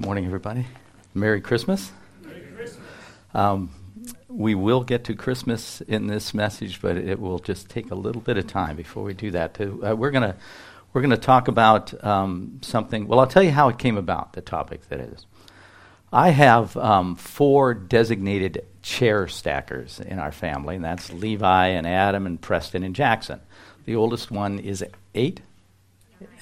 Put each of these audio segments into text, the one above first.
Good morning, everybody. Merry Christmas. Merry Christmas. Um, we will get to Christmas in this message, but it will just take a little bit of time before we do that. Uh, we're going to we're going to talk about um, something. Well, I'll tell you how it came about. The topic that is. I have um, four designated chair stackers in our family, and that's Levi and Adam and Preston and Jackson. The oldest one is eight,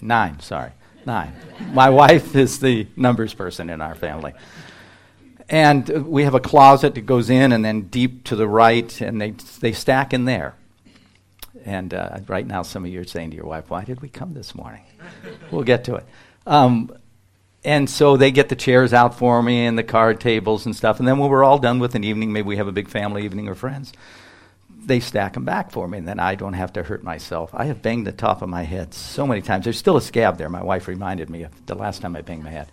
nine. Sorry, nine. My wife is the numbers person in our family. And we have a closet that goes in and then deep to the right, and they, they stack in there. And uh, right now, some of you are saying to your wife, Why did we come this morning? we'll get to it. Um, and so they get the chairs out for me and the card tables and stuff. And then when we're all done with an evening, maybe we have a big family evening or friends, they stack them back for me, and then I don't have to hurt myself. I have banged the top of my head so many times. There's still a scab there. My wife reminded me of the last time I banged my head.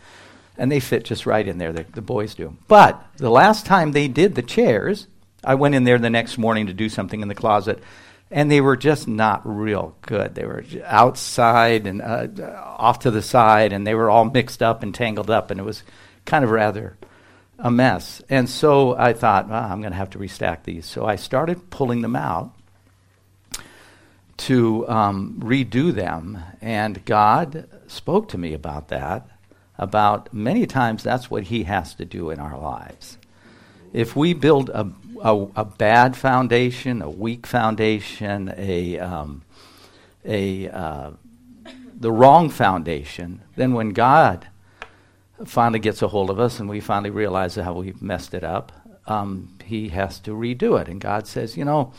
And they fit just right in there, the, the boys do. But the last time they did the chairs, I went in there the next morning to do something in the closet, and they were just not real good. They were outside and uh, off to the side, and they were all mixed up and tangled up, and it was kind of rather a mess. And so I thought, well, I'm going to have to restack these. So I started pulling them out to um, redo them. And God spoke to me about that, about many times that's what He has to do in our lives. If we build a, a, a bad foundation, a weak foundation, a, um, a, uh, the wrong foundation, then when God finally gets a hold of us and we finally realize how we've messed it up, um, he has to redo it. And God says, you know,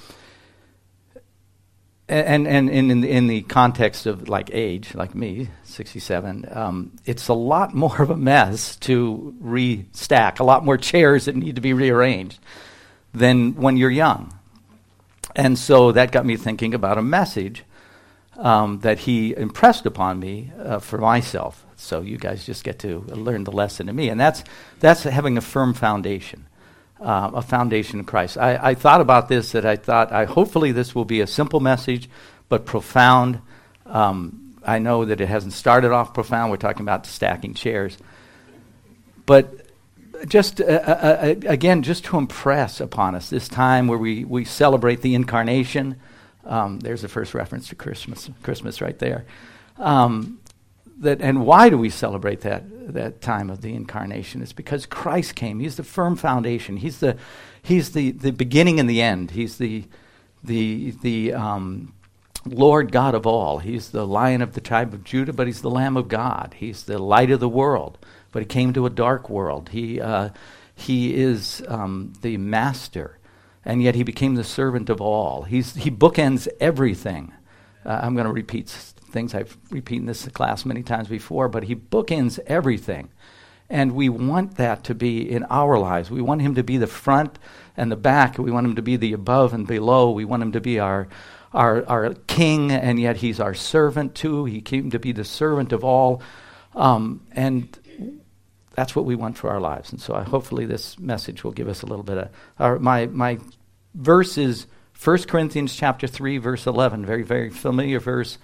and, and, and in, in the context of like age, like me, 67, um, it's a lot more of a mess to restack, a lot more chairs that need to be rearranged than when you're young. And so that got me thinking about a message um, that he impressed upon me uh, for myself. So you guys just get to learn the lesson to me. And that's, that's having a firm foundation, uh, a foundation in Christ. I, I thought about this that I thought, I, hopefully, this will be a simple message, but profound. Um, I know that it hasn't started off profound. We're talking about stacking chairs. But just uh, uh, uh again, just to impress upon us this time where we, we celebrate the incarnation. Um, there's the first reference to Christmas, Christmas right there. Um, that, and why do we celebrate that, that time of the incarnation? It's because Christ came. He's the firm foundation. He's the, he's the, the beginning and the end. He's the, the, the um, Lord God of all. He's the lion of the tribe of Judah, but he's the Lamb of God. He's the light of the world, but he came to a dark world. He, uh, he is um, the master, and yet he became the servant of all. He's, he bookends everything. Uh, I'm going to repeat things I've repeated in this class many times before, but he bookends everything. And we want that to be in our lives. We want him to be the front and the back. We want him to be the above and below. We want him to be our, our, our king, and yet he's our servant too. He came to be the servant of all. Um, and that's what we want for our lives. And so I, hopefully this message will give us a little bit of. My, my verse is 1 Corinthians chapter 3, verse 11, very, very familiar verse.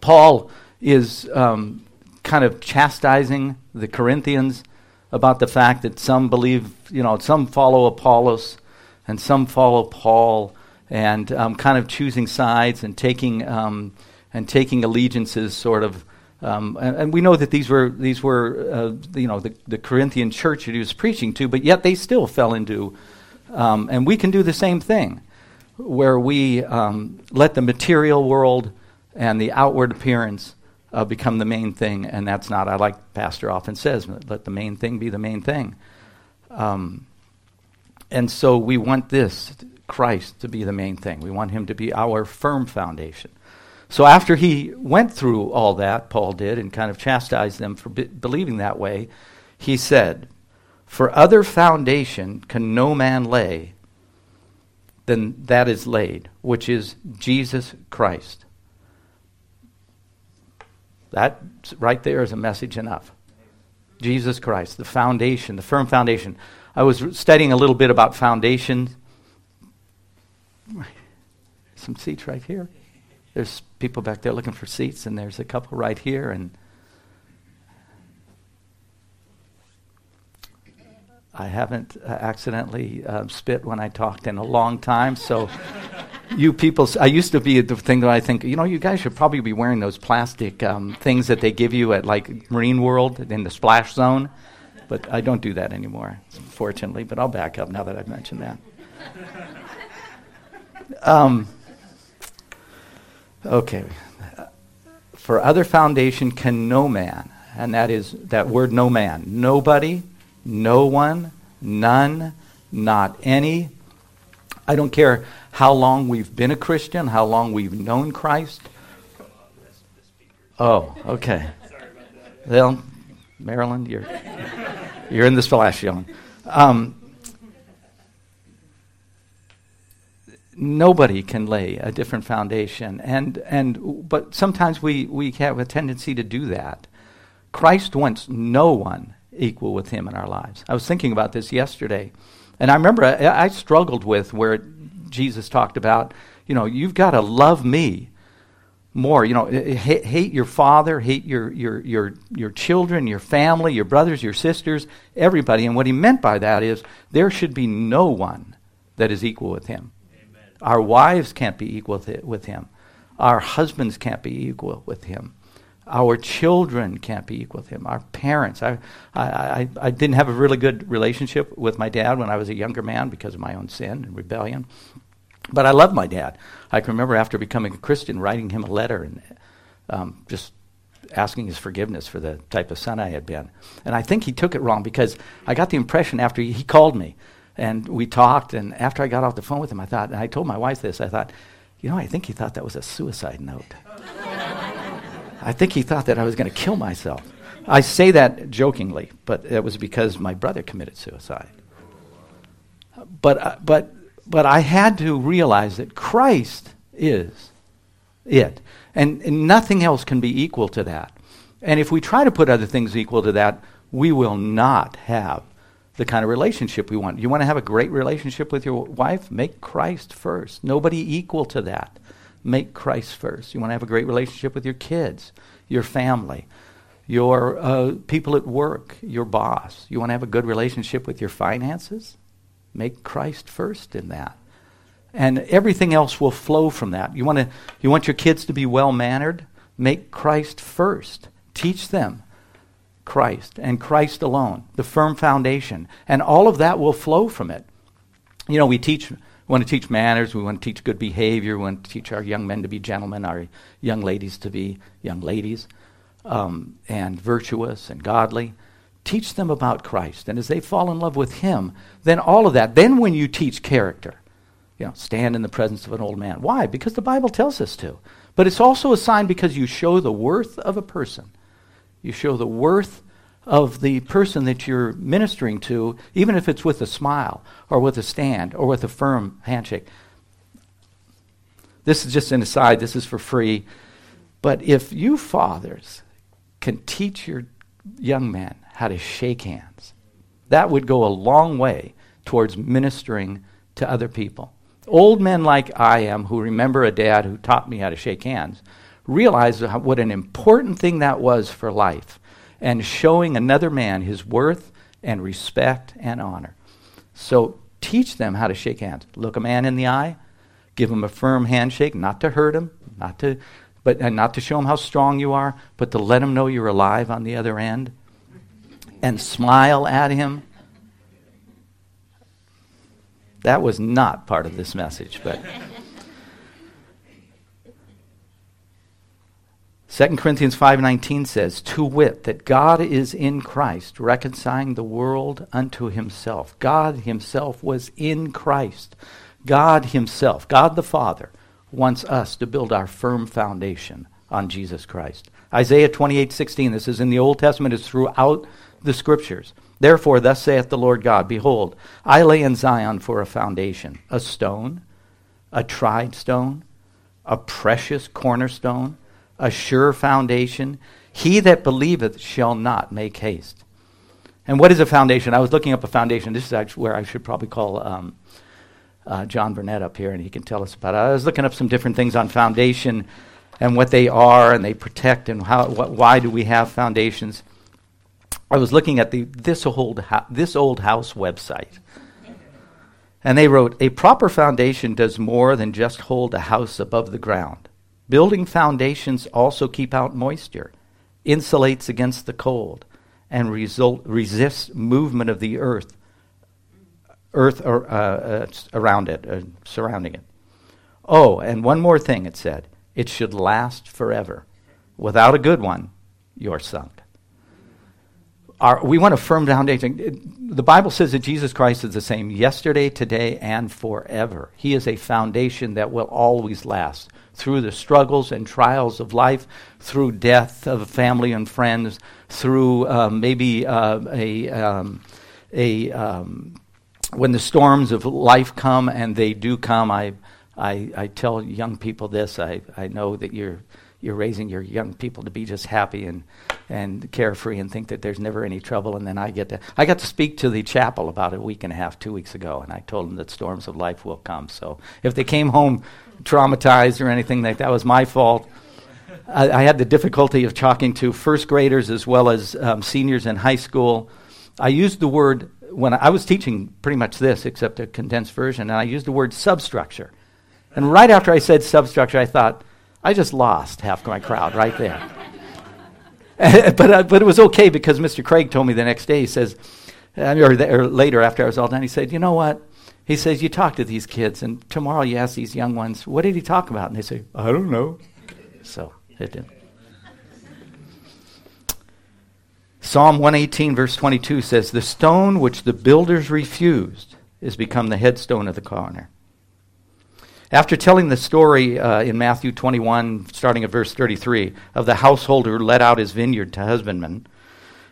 Paul is um, kind of chastising the Corinthians about the fact that some believe, you know, some follow Apollos and some follow Paul, and um, kind of choosing sides and taking um, and taking allegiances, sort of. Um, and, and, we know that these were these were uh, you know the, the Corinthian church that he was preaching to, but yet they still fell into. Um, and we can do the same thing, where we um, let the material world and the outward appearance uh, become the main thing, and that's not, I like Pastor often says, let the main thing be the main thing. Um, and so we want this, Christ, to be the main thing. We want him to be our firm foundation. So after he went through all that, Paul did, and kind of chastised them for be- believing that way, he said, For other foundation can no man lay than that is laid, which is Jesus Christ. That right there is a message enough. Jesus Christ, the foundation, the firm foundation. I was studying a little bit about foundations. Some seats right here. There's people back there looking for seats, and there's a couple right here. And I haven't uh, accidentally uh, spit when I talked in a long time. So, you people, I used to be the thing that I think, you know, you guys should probably be wearing those plastic um, things that they give you at like Marine World in the splash zone. But I don't do that anymore, fortunately. But I'll back up now that I've mentioned that. Um, okay. For other foundation can no man, and that is that word no man. Nobody, no one, none, not any. I don't care how long we've been a Christian, how long we've known Christ. Oh, okay. Well, Marilyn, you're you're in the splash zone. Um, nobody can lay a different foundation, and and but sometimes we we have a tendency to do that. Christ wants no one equal with him in our lives. I was thinking about this yesterday, and I remember I, I struggled with where Jesus talked about, you know, you've got to love me more. You know, hate, hate, your father, hate your, your, your, your children, your family, your brothers, your sisters, everybody. And what he meant by that is there should be no one that is equal with him. Amen. Our wives can't be equal with him. Our husbands can't be equal with him. Our children can't be equal to him. Our parents. I, I, I, I didn't have a really good relationship with my dad when I was a younger man because of my own sin and rebellion. But I love my dad. I can remember after becoming a Christian writing him a letter and um, just asking his forgiveness for the type of son I had been. And I think he took it wrong because I got the impression after he, he called me and we talked, and after I got off the phone with him, I thought, and I told my wife this, I thought, you know, I think he thought that was a suicide note. I think he thought that I was going to kill myself. I say that jokingly, but it was because my brother committed suicide. But, uh, but, but I had to realize that Christ is it. And, and nothing else can be equal to that. And if we try to put other things equal to that, we will not have the kind of relationship we want. You want to have a great relationship with your wife? Make Christ first. Nobody equal to that make Christ first. You want to have a great relationship with your kids, your family, your uh, people at work, your boss. You want to have a good relationship with your finances? Make Christ first in that. And everything else will flow from that. You want, to, you want your kids to be well mannered? Make Christ first. Teach them Christ and Christ alone, the firm foundation. And all of that will flow from it. You know, we teach want to teach manners. We want to teach good behavior. We want to teach our young men to be gentlemen, our young ladies to be young ladies, um, and virtuous and godly. Teach them about Christ. And as they fall in love with Him, then all of that, then when you teach character, you know, stand in the presence of an old man. Why? Because the Bible tells us to. But it's also a sign because you show the worth of a person. You show the worth of the person that you're ministering to, even if it's with a smile or with a stand or with a firm handshake. This is just an aside, this is for free. But if you fathers can teach your young men how to shake hands, that would go a long way towards ministering to other people. Old men like I am, who remember a dad who taught me how to shake hands, realize what an important thing that was for life and showing another man his worth and respect and honor. So teach them how to shake hands. Look a man in the eye, give him a firm handshake, not to hurt him, not to but and not to show him how strong you are, but to let him know you're alive on the other end. And smile at him. That was not part of this message, but 2 Corinthians 5:19 says, "To wit that God is in Christ, reconciling the world unto himself." God himself was in Christ. God himself, God the Father, wants us to build our firm foundation on Jesus Christ. Isaiah 28:16, this is in the Old Testament, it's throughout the scriptures. Therefore, thus saith the Lord God, behold, I lay in Zion for a foundation, a stone, a tried stone, a precious cornerstone, a sure foundation. He that believeth shall not make haste. And what is a foundation? I was looking up a foundation. This is actually where I should probably call um, uh, John Burnett up here, and he can tell us about it. I was looking up some different things on foundation and what they are, and they protect, and how. Why do we have foundations? I was looking at the this old this old house website. And they wrote, a proper foundation does more than just hold a house above the ground. Building foundations also keep out moisture, insulates against the cold, and result, resists movement of the earth, earth or, uh, uh, around it, uh, surrounding it. Oh, and one more thing it said it should last forever. Without a good one, you're sunk. Our, we want a firm foundation. The Bible says that Jesus Christ is the same yesterday, today, and forever. He is a foundation that will always last through the struggles and trials of life, through death of family and friends, through um, maybe uh, a, um, a um, when the storms of life come, and they do come. I, I, I tell young people this. I, I know that you're you're raising your young people to be just happy and, and carefree and think that there's never any trouble. And then I get to I got to speak to the chapel about a week and a half, two weeks ago, and I told them that storms of life will come. So if they came home traumatized or anything like that was my fault. I, I had the difficulty of talking to first graders as well as um, seniors in high school. I used the word when I was teaching pretty much this, except a condensed version, and I used the word substructure. And right after I said substructure, I thought, I just lost half my crowd right there. but, uh, but it was okay because Mr. Craig told me the next day, he says, uh, or, the, or later after I was all done, he said, You know what? He says, You talk to these kids, and tomorrow you ask these young ones, What did he talk about? And they say, I don't know. So it did. Psalm 118, verse 22 says, The stone which the builders refused is become the headstone of the corner. After telling the story uh, in Matthew 21, starting at verse 33, of the householder who let out his vineyard to husbandmen,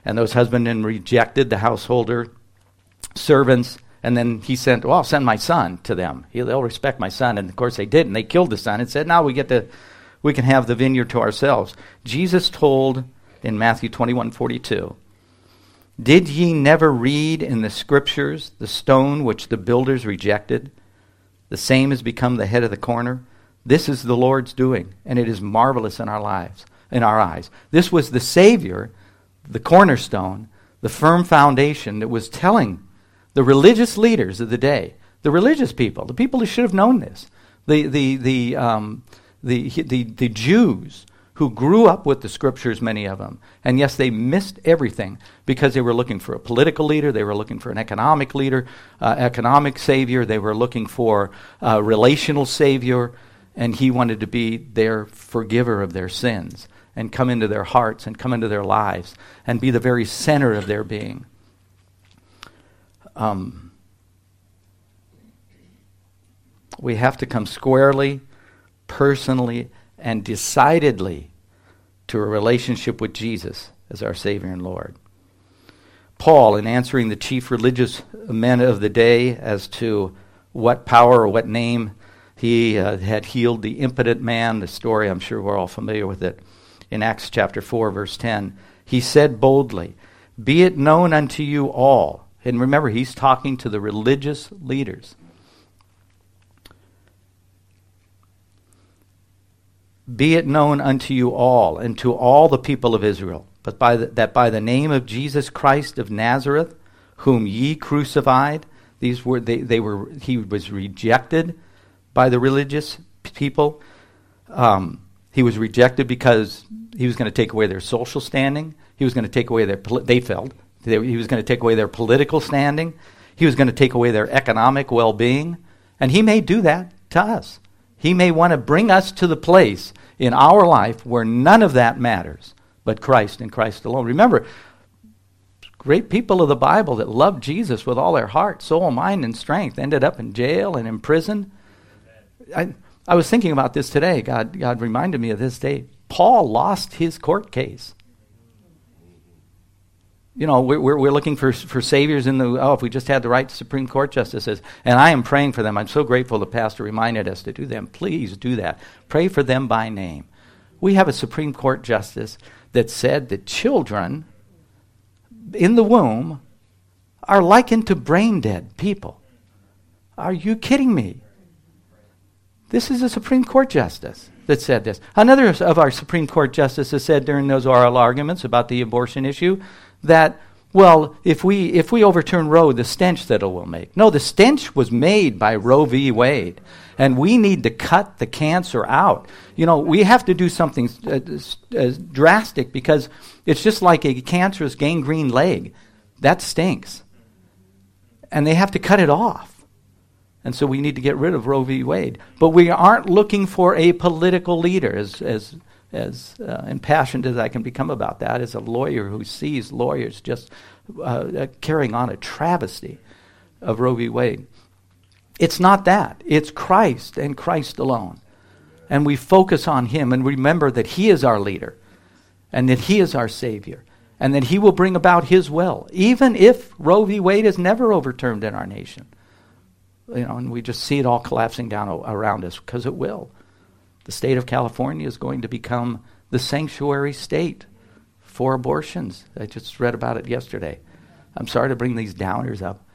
and those husbandmen rejected the householder, servants, and then he sent, well, I'll send my son to them. They'll respect my son. And of course they didn't. They killed the son and said, now we get to, we can have the vineyard to ourselves. Jesus told in Matthew 21, 42, Did ye never read in the scriptures the stone which the builders rejected? The same has become the head of the corner. This is the Lord's doing, and it is marvelous in our lives, in our eyes. This was the Savior, the cornerstone, the firm foundation that was telling the religious leaders of the day, the religious people, the people who should have known this, the, the, the, um, the, the, the Jews who grew up with the scriptures, many of them. And yes, they missed everything because they were looking for a political leader, they were looking for an economic leader, uh, economic savior, they were looking for a relational savior, and he wanted to be their forgiver of their sins and come into their hearts and come into their lives and be the very center of their being. Um, we have to come squarely, personally, and decidedly to a relationship with Jesus as our Savior and Lord. Paul, in answering the chief religious men of the day as to what power or what name he uh, had healed the impotent man, the story, I'm sure we're all familiar with it, in Acts chapter 4, verse 10, he said boldly, Be it known unto you all. And remember, he's talking to the religious leaders Be it known unto you all and to all the people of Israel, but by the, that by the name of Jesus Christ of Nazareth, whom ye crucified, these were they, they were he was rejected by the religious people. Um, he was rejected because he was going to take away their social standing. He was going to take away their they felt they, he was going to take away their political standing. He was going to take away their economic well-being, and he may do that to us. He may want to bring us to the place in our life where none of that matters but Christ and Christ alone. Remember, great people of the Bible that loved Jesus with all their heart, soul, mind, and strength ended up in jail and in prison. I, I was thinking about this today. God, God reminded me of this day. Paul lost his court case you know, we're, we're looking for, for saviors in the, oh, if we just had the right Supreme Court justices. And I am praying for them. I'm so grateful the pastor reminded us to do them. Please do that. Pray for them by name. We have a Supreme Court justice that said that children in the womb are likened to brain dead people. Are you kidding me? This is a Supreme Court justice that said this. Another of our Supreme Court justices said during those oral arguments about the abortion issue that well, if we if we overturn Roe, the stench that it will make. No, the stench was made by Roe v. Wade, and we need to cut the cancer out. You know, we have to do something uh, drastic because it's just like a cancerous gangrene leg. That stinks, and they have to cut it off. And so we need to get rid of Roe v. Wade. But we aren't looking for a political leader, as as as uh, impassioned as I can become about that, as a lawyer who sees lawyers just uh, carrying on a travesty of Roe v. Wade. It's not that. It's Christ and Christ alone. And we focus on Him and remember that He is our leader and that He is our Savior and that He will bring about His will, even if Roe v. Wade is never overturned in our nation. You know, and we just see it all collapsing down around us because it will. The state of California is going to become the sanctuary state for abortions. I just read about it yesterday. I'm sorry to bring these downers up.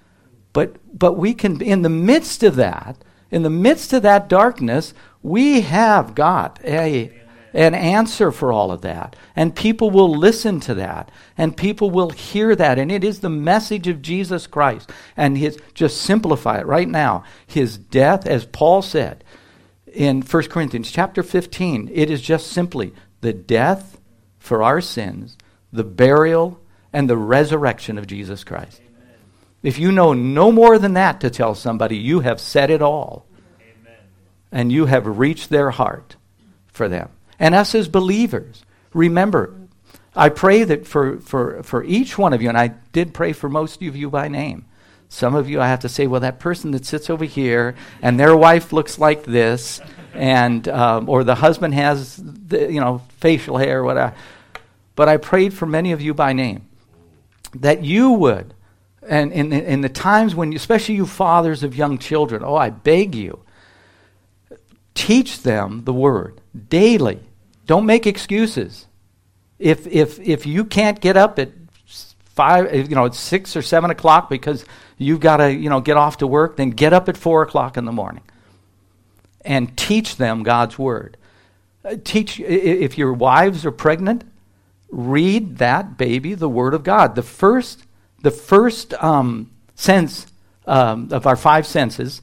But, but we can, in the midst of that, in the midst of that darkness, we have got a, an answer for all of that. And people will listen to that. And people will hear that. And it is the message of Jesus Christ. And his, just simplify it right now. His death, as Paul said, in 1 Corinthians chapter 15, it is just simply the death for our sins, the burial, and the resurrection of Jesus Christ. Amen. If you know no more than that to tell somebody, you have said it all. Amen. And you have reached their heart for them. And us as believers, remember, I pray that for, for, for each one of you, and I did pray for most of you by name, some of you, I have to say, well, that person that sits over here and their wife looks like this, and um, or the husband has, the, you know, facial hair, or whatever. But I prayed for many of you by name that you would, and in, in the times when, especially you fathers of young children, oh, I beg you, teach them the word daily. Don't make excuses. If if if you can't get up at five, you know, it's six or seven o'clock because you've got to, you know, get off to work, then get up at four o'clock in the morning and teach them God's word. Uh, teach, if your wives are pregnant, read that baby the word of God. The first, the first um, sense um, of our five senses,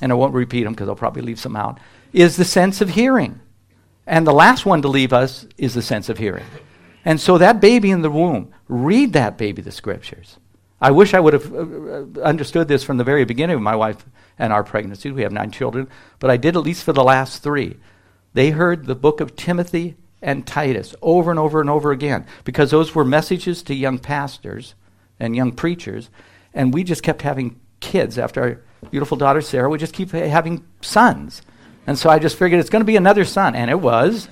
and I won't repeat them because I'll probably leave some out, is the sense of hearing. And the last one to leave us is the sense of hearing. And so that baby in the womb, read that baby the scriptures. I wish I would have uh, uh, understood this from the very beginning of my wife and our pregnancy. We have nine children, but I did at least for the last three. They heard the book of Timothy and Titus over and over and over again because those were messages to young pastors and young preachers, and we just kept having kids after our beautiful daughter Sarah. We just keep having sons. And so I just figured it's going to be another son, and it was.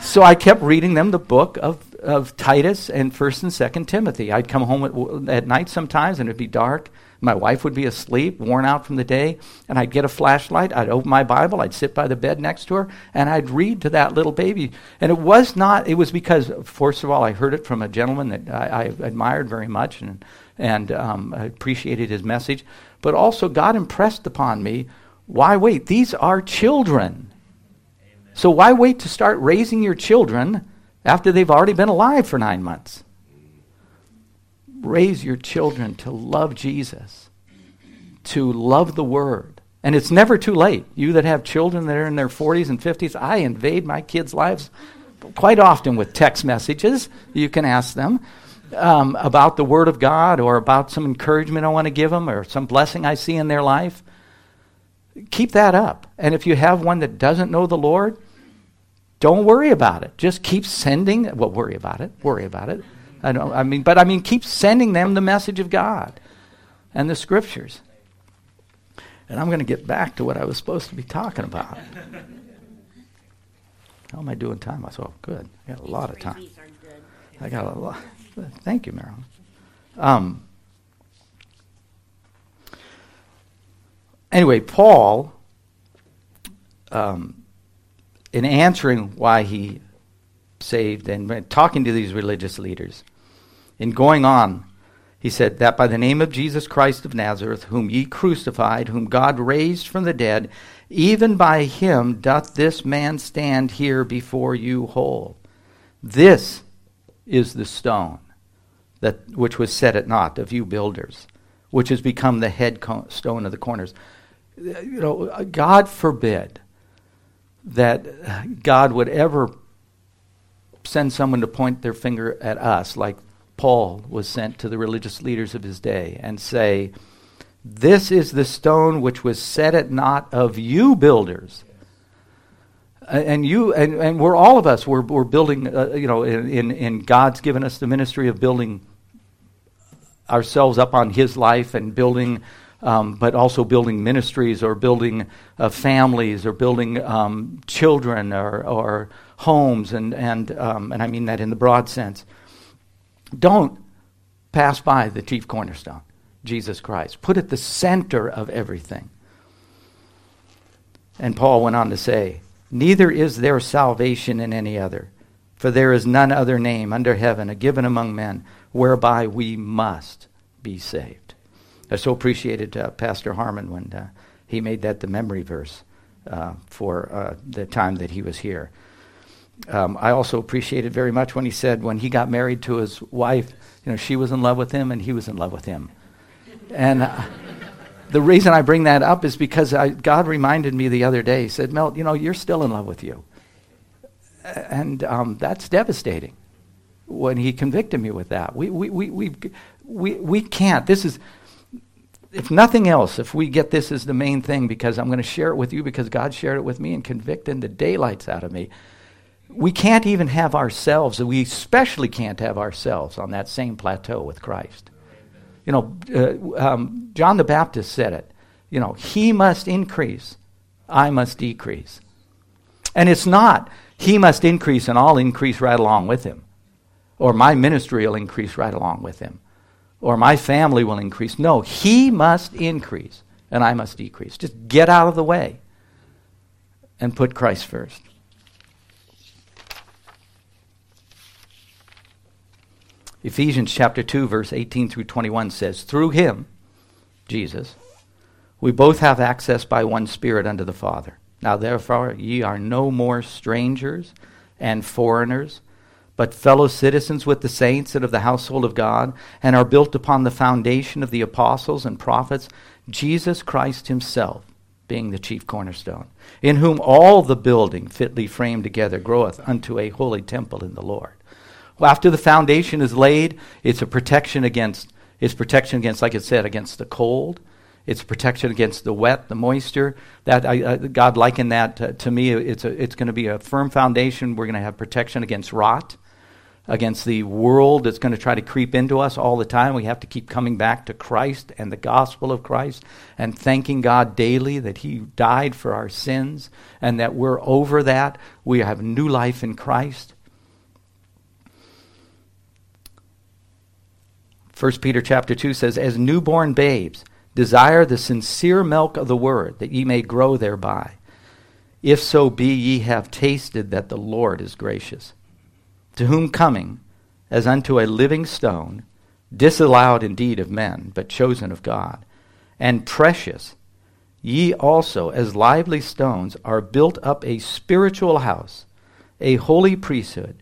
So I kept reading them the book of of Titus and First and Second Timothy. I'd come home at, at night sometimes, and it'd be dark. My wife would be asleep, worn out from the day, and I'd get a flashlight. I'd open my Bible. I'd sit by the bed next to her, and I'd read to that little baby. And it was not. It was because, first of all, I heard it from a gentleman that I, I admired very much, and and um, appreciated his message. But also, God impressed upon me. Why wait? These are children. So why wait to start raising your children? after they've already been alive for nine months. Raise your children to love Jesus, to love the Word. And it's never too late. You that have children that are in their 40s and 50s, I invade my kids' lives quite often with text messages. You can ask them um, about the Word of God or about some encouragement I want to give them or some blessing I see in their life. Keep that up. And if you have one that doesn't know the Lord, don't worry about it. Just keep sending. Well, worry about it. Worry about it. I don't. I mean, but I mean, keep sending them the message of God and the scriptures. And I'm going to get back to what I was supposed to be talking about. How am I doing time? I thought, good. I got a lot of time. I got a lot. Thank you, Marilyn. Um, anyway, Paul um, in answering why he saved and talking to these religious leaders, in going on, he said, That by the name of Jesus Christ of Nazareth, whom ye crucified, whom God raised from the dead, even by him doth this man stand here before you whole. This is the stone that which was set at naught of you builders, which has become the head co- stone of the corners. You know, God forbid that God would ever send someone to point their finger at us like Paul was sent to the religious leaders of his day and say, This is the stone which was set at naught of you builders. And you and, and we're all of us we're, we're building uh, you know in, in, in God's given us the ministry of building ourselves up on His life and building um, but also building ministries or building uh, families or building um, children or, or homes, and, and, um, and I mean that in the broad sense. Don't pass by the chief cornerstone, Jesus Christ. Put at the center of everything. And Paul went on to say, Neither is there salvation in any other, for there is none other name under heaven given among men whereby we must be saved. I so appreciated uh, Pastor Harmon when uh, he made that the memory verse uh, for uh, the time that he was here. Um, I also appreciated very much when he said when he got married to his wife, you know, she was in love with him and he was in love with him. And uh, the reason I bring that up is because I, God reminded me the other day. He said, "Mel, you know, you're still in love with you," and um, that's devastating. When he convicted me with that, we we we we we, we can't. This is if nothing else, if we get this as the main thing, because I'm going to share it with you because God shared it with me and convicted the daylights out of me, we can't even have ourselves, we especially can't have ourselves on that same plateau with Christ. You know, uh, um, John the Baptist said it. You know, he must increase, I must decrease. And it's not, he must increase and I'll increase right along with him, or my ministry will increase right along with him or my family will increase. No, he must increase and I must decrease. Just get out of the way and put Christ first. Ephesians chapter 2 verse 18 through 21 says, "Through him, Jesus, we both have access by one spirit unto the Father. Now therefore ye are no more strangers and foreigners, but fellow citizens with the saints and of the household of God, and are built upon the foundation of the apostles and prophets, Jesus Christ himself being the chief cornerstone, in whom all the building fitly framed together groweth unto a holy temple in the Lord. Well, after the foundation is laid, it's a protection against it's protection against, like it said, against the cold. It's protection against the wet, the moisture. That I, God likened that to, to me. It's a, it's going to be a firm foundation. We're going to have protection against rot against the world that's going to try to creep into us all the time. We have to keep coming back to Christ and the gospel of Christ and thanking God daily that He died for our sins and that we're over that. We have new life in Christ. 1 Peter chapter 2 says, As newborn babes, desire the sincere milk of the word, that ye may grow thereby. If so be ye have tasted that the Lord is gracious to whom coming as unto a living stone, disallowed indeed of men, but chosen of God, and precious, ye also as lively stones are built up a spiritual house, a holy priesthood,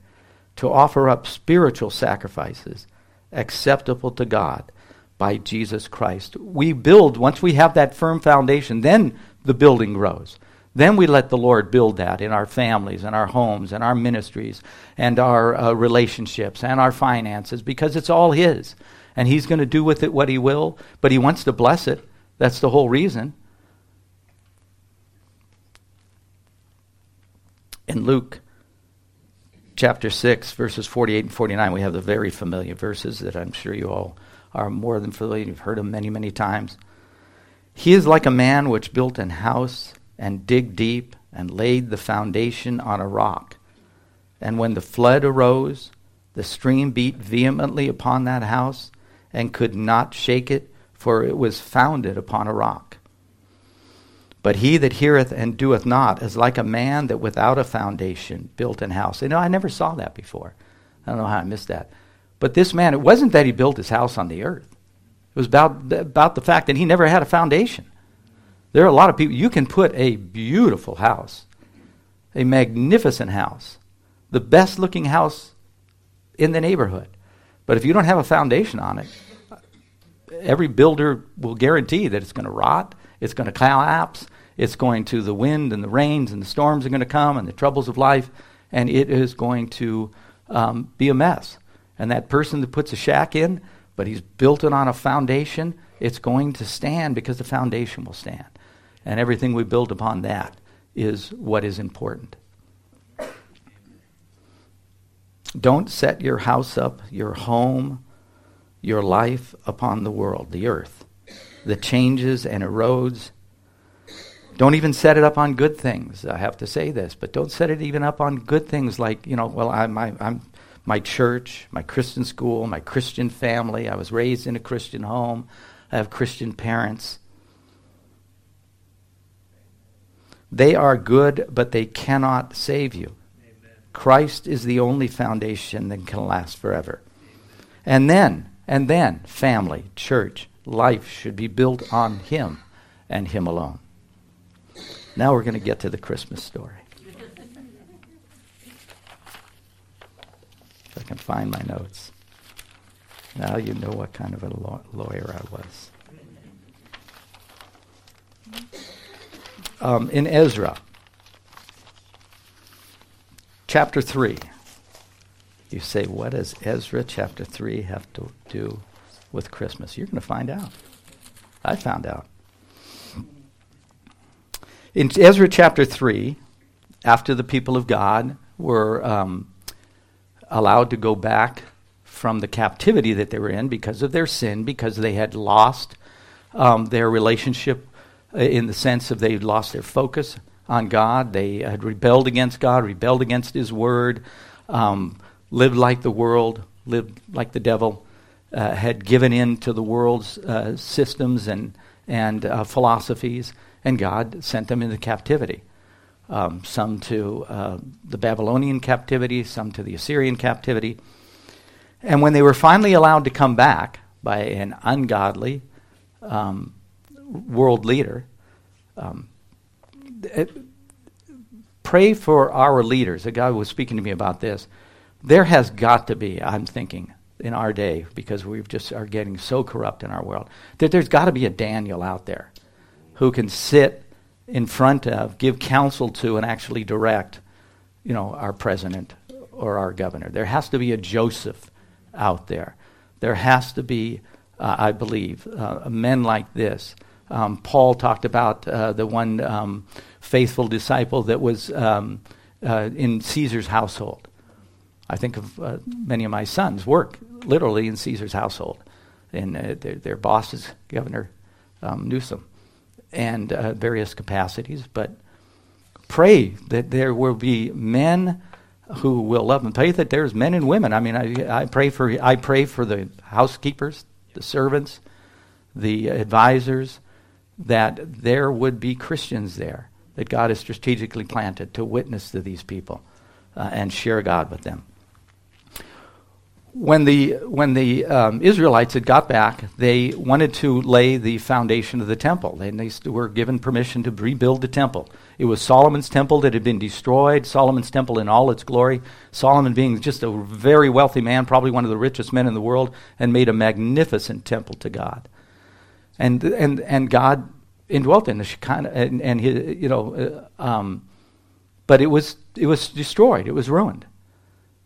to offer up spiritual sacrifices acceptable to God by Jesus Christ. We build, once we have that firm foundation, then the building grows. Then we let the Lord build that in our families and our homes and our ministries and our uh, relationships and our finances because it's all His. And He's going to do with it what He will, but He wants to bless it. That's the whole reason. In Luke chapter 6, verses 48 and 49, we have the very familiar verses that I'm sure you all are more than familiar. You've heard them many, many times. He is like a man which built an house and dig deep and laid the foundation on a rock. And when the flood arose, the stream beat vehemently upon that house and could not shake it, for it was founded upon a rock. But he that heareth and doeth not is like a man that without a foundation built an house. You know, I never saw that before. I don't know how I missed that. But this man, it wasn't that he built his house on the earth. It was about, about the fact that he never had a foundation. There are a lot of people, you can put a beautiful house, a magnificent house, the best looking house in the neighborhood. But if you don't have a foundation on it, every builder will guarantee that it's going to rot, it's going to collapse, it's going to, the wind and the rains and the storms are going to come and the troubles of life, and it is going to um, be a mess. And that person that puts a shack in, but he's built it on a foundation, it's going to stand because the foundation will stand. And everything we build upon that is what is important. Don't set your house up, your home, your life upon the world, the earth, that changes and erodes. Don't even set it up on good things. I have to say this, but don't set it even up on good things like, you know, well, I'm, I, I'm my church, my Christian school, my Christian family. I was raised in a Christian home. I have Christian parents. They are good, but they cannot save you. Christ is the only foundation that can last forever. And then, and then, family, church, life should be built on Him and Him alone. Now we're going to get to the Christmas story. If I can find my notes. Now you know what kind of a law- lawyer I was. Um, in Ezra, chapter 3. You say, what does Ezra chapter 3 have to do with Christmas? You're going to find out. I found out. In Ezra chapter 3, after the people of God were um, allowed to go back from the captivity that they were in because of their sin, because they had lost um, their relationship in the sense of they lost their focus on God. They had rebelled against God, rebelled against His Word, um, lived like the world, lived like the devil, uh, had given in to the world's uh, systems and, and uh, philosophies, and God sent them into captivity. Um, some to uh, the Babylonian captivity, some to the Assyrian captivity. And when they were finally allowed to come back by an ungodly um, world leader, um, it, pray for our leaders. A guy was speaking to me about this. There has got to be, I'm thinking, in our day, because we just are getting so corrupt in our world, that there's got to be a Daniel out there who can sit in front of, give counsel to, and actually direct, you know, our president or our governor. There has to be a Joseph out there. There has to be, uh, I believe, uh, men like this um, Paul talked about uh, the one um, faithful disciple that was um, uh, in Caesar's household. I think of uh, many of my sons work literally in Caesar's household, and uh, their, their boss is Governor um, Newsom, and uh, various capacities. But pray that there will be men who will love and pray that there's men and women. I mean, I, I pray for I pray for the housekeepers, the servants, the advisors, that there would be Christians there that God has strategically planted to witness to these people uh, and share God with them. When the, when the um, Israelites had got back, they wanted to lay the foundation of the temple. And they were given permission to rebuild the temple. It was Solomon's temple that had been destroyed, Solomon's temple in all its glory. Solomon, being just a very wealthy man, probably one of the richest men in the world, and made a magnificent temple to God and and and God indwelt in the Shekinah, and, and his, you know, uh, um, but it was it was destroyed. It was ruined.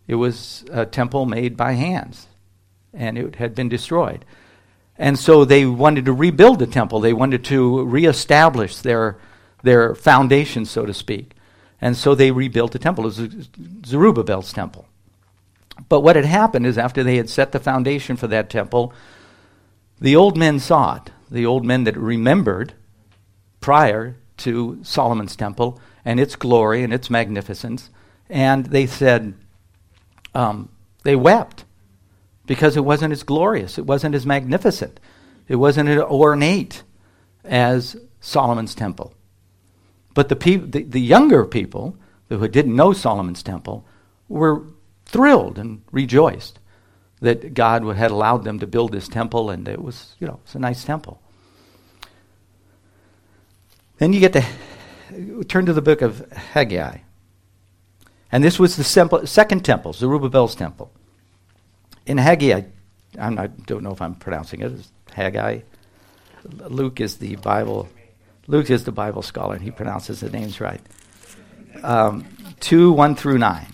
It was a temple made by hands, and it had been destroyed. And so they wanted to rebuild the temple. They wanted to reestablish their their foundation, so to speak. And so they rebuilt the temple. It was Zerubbabel's temple. But what had happened is after they had set the foundation for that temple, the old men saw it the old men that remembered prior to Solomon's temple and its glory and its magnificence. And they said, um, they wept because it wasn't as glorious, it wasn't as magnificent, it wasn't as ornate as Solomon's temple. But the, peop- the, the younger people who didn't know Solomon's temple were thrilled and rejoiced that God had allowed them to build this temple, and it was, you know, it's a nice temple. Then you get to turn to the book of Haggai. And this was the second temple, Zerubbabel's temple. In Haggai, not, I don't know if I'm pronouncing it. It's Haggai. Luke is the Bible. Luke is the Bible scholar, and he pronounces the names right. Um, two one through nine.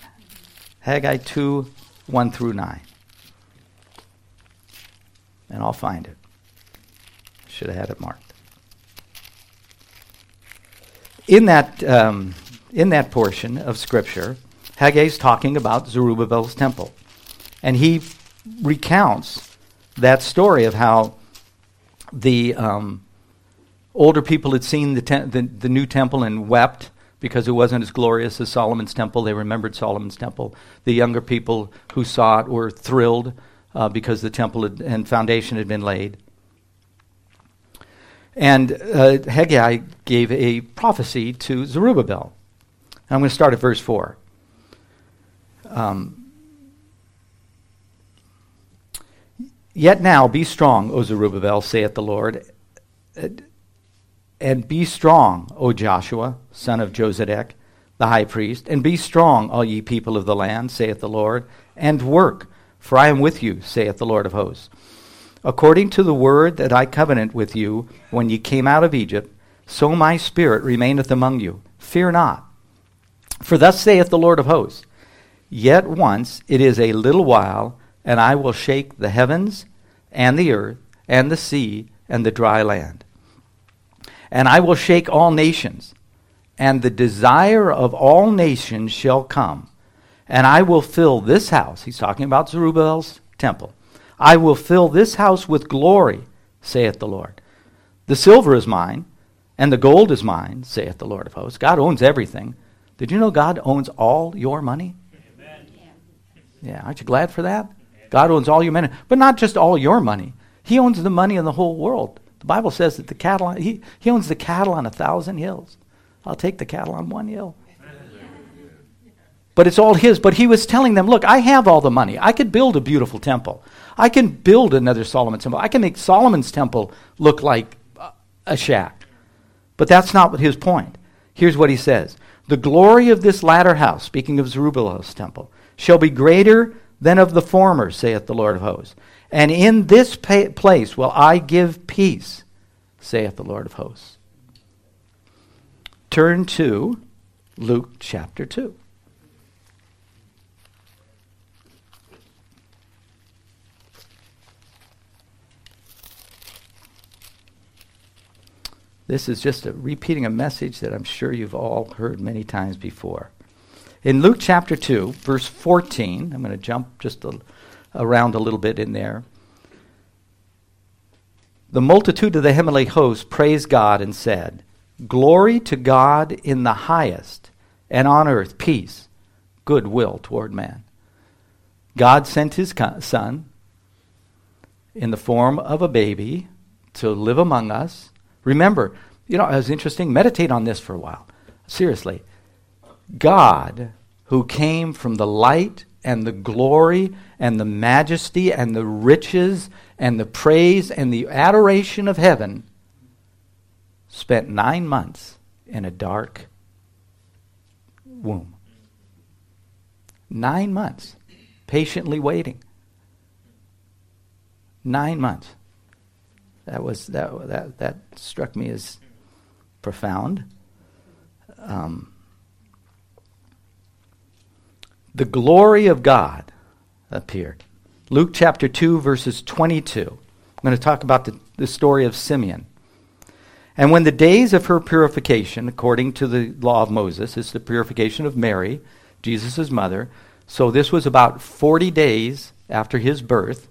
Haggai two one through nine. And I'll find it. Should have had it marked. In that um, in that portion of Scripture, Haggai is talking about Zerubbabel's temple. And he recounts that story of how the um, older people had seen the, te- the, the new temple and wept because it wasn't as glorious as Solomon's temple. They remembered Solomon's temple. The younger people who saw it were thrilled uh, because the temple had, and foundation had been laid. And uh, Haggai gave a prophecy to Zerubbabel. I'm going to start at verse 4. Um, Yet now be strong, O Zerubbabel, saith the Lord, and be strong, O Joshua, son of Josedek, the high priest, and be strong, all ye people of the land, saith the Lord, and work, for I am with you, saith the Lord of hosts. According to the word that I covenant with you when ye came out of Egypt, so my spirit remaineth among you. Fear not. For thus saith the Lord of hosts Yet once it is a little while, and I will shake the heavens and the earth and the sea and the dry land. And I will shake all nations, and the desire of all nations shall come. And I will fill this house, he's talking about Zerubbabel's temple. I will fill this house with glory, saith the Lord. The silver is mine, and the gold is mine, saith the Lord of hosts. God owns everything. Did you know God owns all your money? Yeah, aren't you glad for that? God owns all your money, but not just all your money. He owns the money in the whole world. The Bible says that the cattle, he, he owns the cattle on a thousand hills. I'll take the cattle on one hill. But it's all his. But he was telling them, look, I have all the money. I could build a beautiful temple. I can build another Solomon's temple. I can make Solomon's temple look like a shack. But that's not what his point. Here's what he says The glory of this latter house, speaking of Zerubbabel's temple, shall be greater than of the former, saith the Lord of hosts. And in this pa- place will I give peace, saith the Lord of hosts. Turn to Luke chapter 2. This is just a, repeating a message that I'm sure you've all heard many times before. In Luke chapter 2, verse 14, I'm going to jump just a, around a little bit in there. The multitude of the heavenly host praised God and said, Glory to God in the highest, and on earth peace, goodwill toward man. God sent his son in the form of a baby to live among us. Remember, you know, it was interesting. Meditate on this for a while. Seriously. God who came from the light and the glory and the majesty and the riches and the praise and the adoration of heaven, spent nine months in a dark womb. Nine months, patiently waiting. Nine months. That was that that that struck me as profound. Um, the glory of God appeared. Luke chapter 2, verses 22. I'm going to talk about the, the story of Simeon. And when the days of her purification, according to the law of Moses, is the purification of Mary, Jesus' mother. So this was about 40 days after his birth.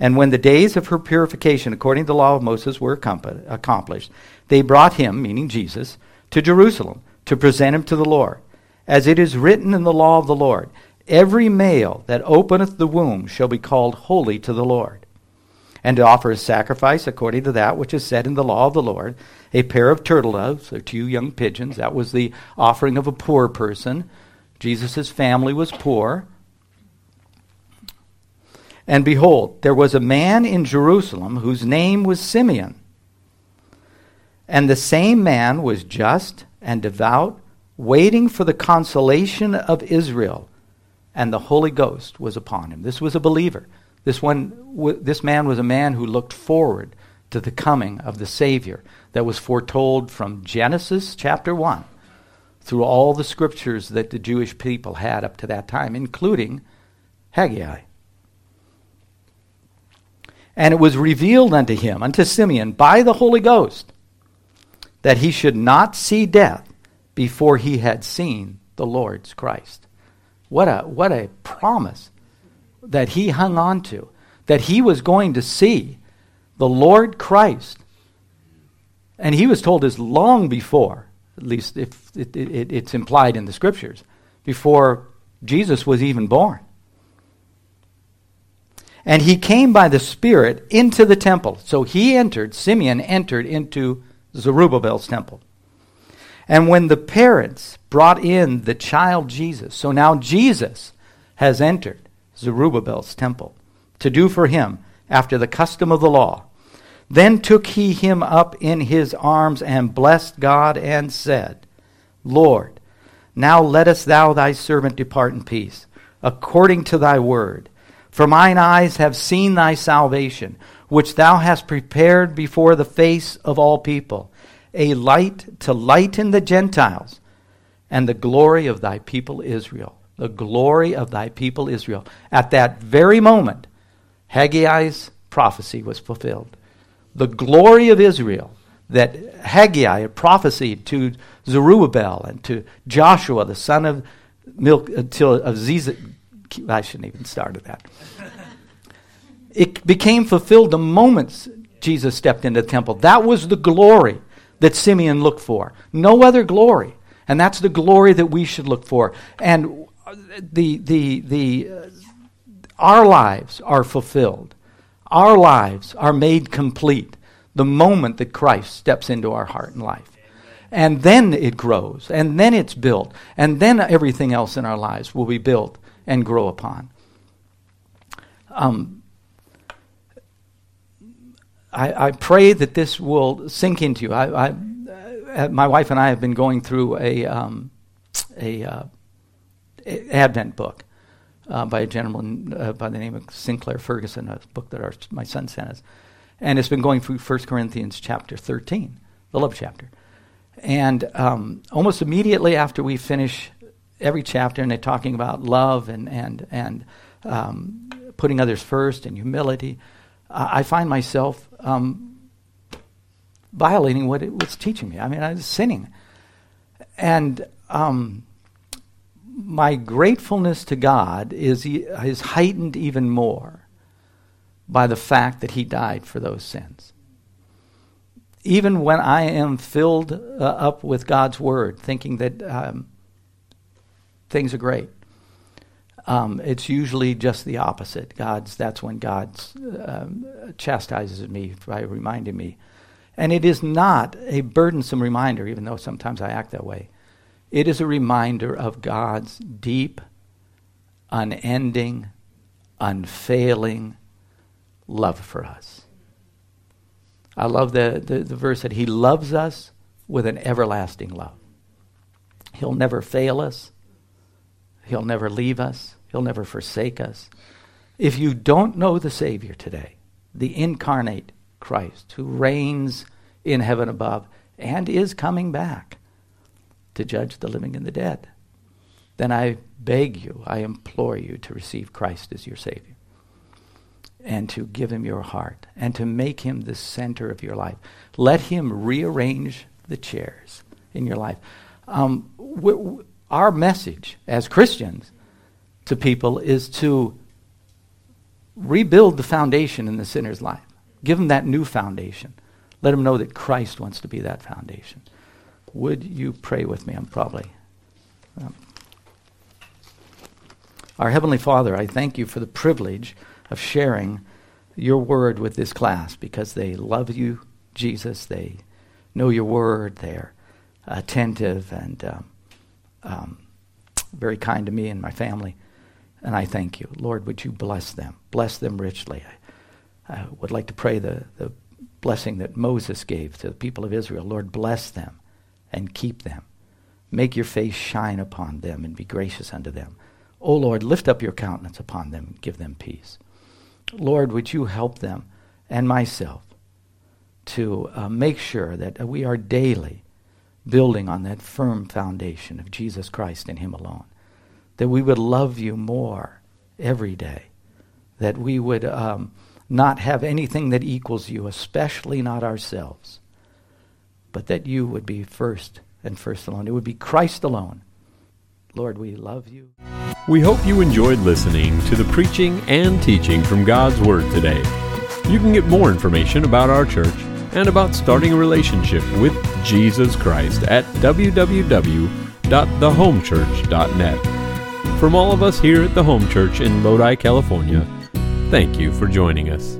And when the days of her purification, according to the law of Moses, were accomplished, they brought him, meaning Jesus, to Jerusalem to present him to the Lord as it is written in the law of the Lord Every male that openeth the womb shall be called holy to the Lord. And to offer a sacrifice according to that which is said in the law of the Lord, a pair of turtle doves, or two young pigeons. That was the offering of a poor person. Jesus' family was poor. And behold, there was a man in Jerusalem whose name was Simeon. And the same man was just and devout waiting for the consolation of Israel, and the Holy Ghost was upon him. This was a believer. This, one, w- this man was a man who looked forward to the coming of the Savior that was foretold from Genesis chapter 1 through all the scriptures that the Jewish people had up to that time, including Haggai. And it was revealed unto him, unto Simeon, by the Holy Ghost, that he should not see death before he had seen the Lord's Christ. What a, what a promise that he hung on to, that he was going to see the Lord Christ. And he was told this long before, at least if it, it, it's implied in the scriptures, before Jesus was even born. And he came by the Spirit into the temple. So he entered, Simeon entered into Zerubbabel's temple. And when the parents brought in the child Jesus, so now Jesus has entered Zerubbabel's temple to do for him after the custom of the law. Then took he him up in his arms and blessed God and said, Lord, now lettest thou thy servant depart in peace, according to thy word. For mine eyes have seen thy salvation, which thou hast prepared before the face of all people, a light to lighten the Gentiles, and the glory of thy people Israel. The glory of thy people Israel. At that very moment, Haggai's prophecy was fulfilled. The glory of Israel that Haggai had prophesied to Zerubbabel and to Joshua, the son of Milk, uh, until of Zizah, I shouldn't even start at that. It became fulfilled the moment Jesus stepped into the temple. That was the glory that Simeon looked for. No other glory. And that's the glory that we should look for. And the, the, the, uh, our lives are fulfilled. Our lives are made complete the moment that Christ steps into our heart and life. And then it grows, and then it's built, and then everything else in our lives will be built and grow upon. Um, I, I, pray that this will sink into you. I, I, uh, my wife and I have been going through a, um, a uh, Advent book uh, by a gentleman uh, by the name of Sinclair Ferguson, a book that our, my son sent us. And it's been going through 1 Corinthians chapter 13, the love chapter. And um, almost immediately after we finish every chapter and they're talking about love and and and um, putting others first and humility, uh, I find myself um, violating what it was teaching me. I mean, I was sinning, and um, my gratefulness to God is is heightened even more by the fact that He died for those sins. Even when I am filled uh, up with God's Word, thinking that um, things are great. Um, it's usually just the opposite. God's that's when God um, chastises me by reminding me, and it is not a burdensome reminder, even though sometimes I act that way. It is a reminder of God's deep, unending, unfailing love for us. I love the, the, the verse that He loves us with an everlasting love. He'll never fail us. He'll never leave us, He'll never forsake us. If you don't know the Savior today, the incarnate Christ who reigns in heaven above and is coming back to judge the living and the dead, then I beg you, I implore you to receive Christ as your Savior and to give him your heart and to make him the center of your life. Let him rearrange the chairs in your life. Um, our message as Christians to people is to rebuild the foundation in the sinner's life. Give them that new foundation. Let them know that Christ wants to be that foundation. Would you pray with me? I'm probably. Um, our Heavenly Father, I thank you for the privilege of sharing your word with this class because they love you, Jesus. They know your word. They're attentive and um, um, very kind to me and my family. And I thank you. Lord, would you bless them? Bless them richly. I, I would like to pray the, the blessing that Moses gave to the people of Israel. Lord, bless them and keep them. Make your face shine upon them and be gracious unto them. O Lord, lift up your countenance upon them and give them peace. Lord, would you help them and myself to uh, make sure that we are daily building on that firm foundation of Jesus Christ and Him alone. That we would love you more every day. That we would um, not have anything that equals you, especially not ourselves. But that you would be first and first alone. It would be Christ alone. Lord, we love you. We hope you enjoyed listening to the preaching and teaching from God's Word today. You can get more information about our church and about starting a relationship with Jesus Christ at www.thehomechurch.net. From all of us here at the Home Church in Lodi, California, thank you for joining us.